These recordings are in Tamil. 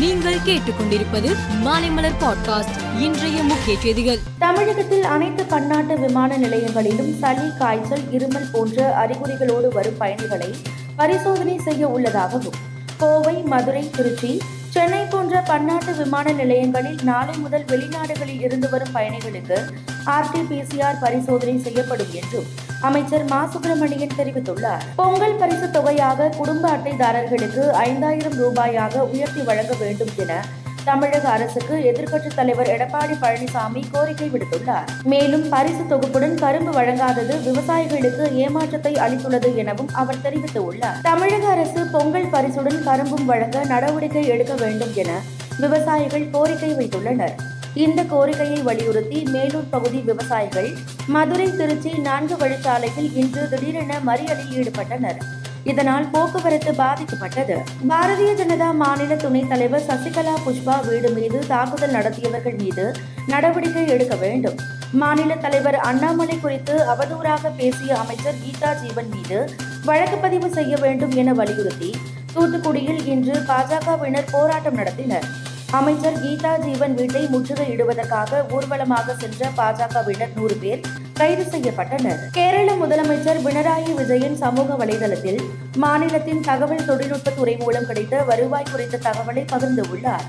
நீங்கள் கேட்டுக்கொண்டிருப்பது மாலைமலர் பாட்காஸ்ட் இன்றைய முக்கிய செய்திகள். தமிழகத்தில் அனைத்து பன்னாட்டு விமான நிலையங்களிலும் சளி காய்ச்சல் இருமல் போன்ற அறிகுறிகளோடு வரும் பயணிகளை பரிசோதனை செய்ய உள்ளதாகவும் கோவை மதுரை திருச்சி சென்னை போன்ற பன்னாட்டு விமான நிலையங்களில் நாளை முதல் வெளிநாடுகளில் இருந்து வரும் பயணிகளுக்கு ஆர்டிபிசிஆர் பரிசோதனை செய்யப்படும் என்றும் அமைச்சர் மா. சுப்பிரமணியன் தெரிவித்துள்ளார். பொங்கல் பரிசு தொகையாக குடும்ப அட்டைதாரர்களுக்கு ஐந்தாயிரம் ரூபாயாக உயர்த்தி வழங்க வேண்டும் என தமிழக அரசுக்கு எதிர்க்கட்சித் தலைவர் எடப்பாடி பழனிசாமி கோரிக்கை விடுத்துள்ளார். மேலும் பரிசு தொகுப்புடன் கரும்பு வழங்காதது விவசாயிகளுக்கு ஏமாற்றத்தை அளித்துள்ளது எனவும் அவர் தெரிவித்துள்ளார். தமிழக அரசு பொங்கல் பரிசுடன் கரும்பும் வழங்க நடவடிக்கை எடுக்க வேண்டும் என விவசாயிகள் கோரிக்கை வைத்துள்ளனர். இந்த கோரிக்கையை வலியுறுத்தி மேலூர் பகுதி விவசாயிகள் மதுரை திருச்சி நான்கு வழிச்சாலையில் இன்று திடீரென மறியலில் ஈடுபட்டனர். இதனால் போக்குவரத்து பாதிக்கப்பட்டது. பாரதிய ஜனதா மாநில துணைத் தலைவர் சசிகலா புஷ்பா வீடு மீது தாக்குதல் நடத்தியவர்கள் மீது நடவடிக்கை எடுக்க வேண்டும். மாநில தலைவர் அண்ணாமலை குறித்து அவதூறாக பேசிய அமைச்சர் கீதா ஜீவன் மீது வழக்கு பதிவு செய்ய வேண்டும் என வலியுறுத்தி தூத்துக்குடியில் இன்று பாஜகவினர் போராட்டம் நடத்தினர். அமைச்சர் கீதா ஜீவன் வீட்டை முற்றுகையிடுவதற்காக ஊர்வலமாக சென்ற பாஜகவினர் நூறு பேர் கைது செய்யப்பட்டனர். கேரள முதலமைச்சர் பினராயி விஜயன் சமூக வலைதளத்தில் மாநிலத்தின் தகவல் தொழில்நுட்பத்துறை மூலம் கிடைத்த வருவாய் குறித்த தகவலை பகிர்ந்துள்ளார்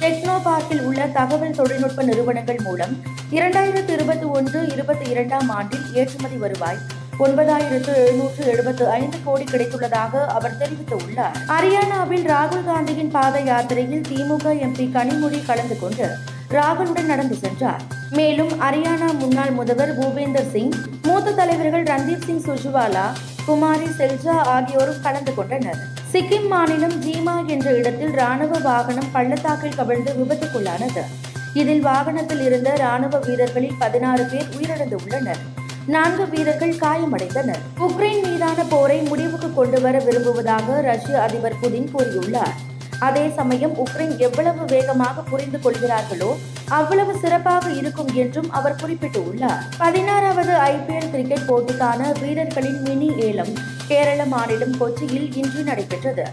டெக்னோ பார்க்கில் உள்ள தகவல் தொழில்நுட்ப நிறுவனங்கள் மூலம் இரண்டாயிரத்து இருபத்தி ஒன்று இருபத்தி இரண்டாம் ஆண்டில் ஏற்றுமதி வருவாய் ஒன்பதாயிரத்து எழுநூற்று எழுபத்து ஐந்து கோடி கிடைத்துள்ளதாக அவர் தெரிவித்துள்ளார். ஹரியானாவில் ராகுல் காந்தியின் பாத யாத்திரையில் திமுக எம்பி கனிமொழி கலந்து கொண்டு ராகுலுடன் நடந்து சென்றார். மேலும் ஹரியானா முன்னாள் முதல்வர் பூபேந்தர் சிங் மூத்த தலைவர்கள் ரந்தீப் சிங் சுஜுவாலா குமாரி செல்ஜா ஆகியோரும் கலந்து கொண்டனர். சிக்கிம் மாநிலம் ஜீமா என்ற இடத்தில் ராணுவ வாகனம் பள்ளத்தாக்கில் கவிழ்ந்து விபத்துக்குள்ளானது. இதில் வாகனத்தில் இருந்த ராணுவ வீரர்களில் பதினாறு பேர் உயிரிழந்து உள்ளனர் நான்கு வீரர்கள் காயமடைந்தனர். உக்ரைன் மீதான போரை முடிவுக்கு கொண்டு வர விரும்புவதாக ரஷ்ய அதிபர் புதின் கூறியுள்ளார். அதே சமயம் உக்ரைன் எவ்வளவு வேகமாக புரிந்து கொள்கிறார்களோ அவ்வளவு சிறப்பாக இருக்கும் என்றும் அவர் குறிப்பிட்டுள்ளார். பதினாறாவது ஐபிஎல் கிரிக்கெட் போட்டிக்கான வீரர்களின் மினி ஏலம் கேரள மாநிலம் கொச்சியில் இன்று நடைபெற்றது.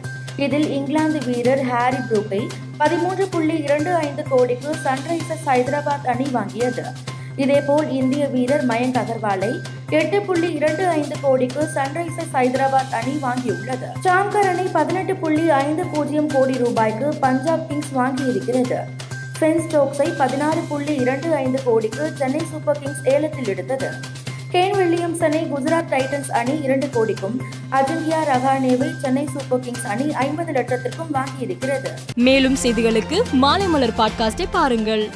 இதில் இங்கிலாந்து வீரர் ஹாரி புரூக்கை பதிமூன்று புள்ளி இரண்டு ஐந்து கோடிக்கு சன்ரைசர்ஸ் ஹைதராபாத் அணி வாங்கியது. இதேபோல் இந்திய வீரர் மயங்க் அகர்வாலை எட்டு புள்ளி இரண்டு ஐந்து கோடிக்கு சன்ரைசர்ஸ் ஹைதராபாத் அணி வாங்கியுள்ளது. சாம்கர் அணி பதினெட்டு புள்ளி ஐந்து பூஜ்ஜியம் கோடி ரூபாய்க்கு பஞ்சாப் கிங்ஸ் வாங்கியிருக்கிறது. பென் ஸ்டோக்ஸை பதினாறு புள்ளி இரண்டு ஐந்து கோடிக்கு சென்னை சூப்பர் கிங்ஸ் ஏலத்தில் எடுத்தது. கேன் வில்லியம்சனை குஜராத் டைட்டன்ஸ் அணி இரண்டு கோடிக்கும் அஜிங்கியா ரகானேவை சென்னை சூப்பர் கிங்ஸ் அணி ஐம்பது லட்சத்திற்கும் வாங்கியிருக்கிறது. மேலும் செய்திகளுக்கு மாலை மலர் பாட்காஸ்டை பாருங்கள்.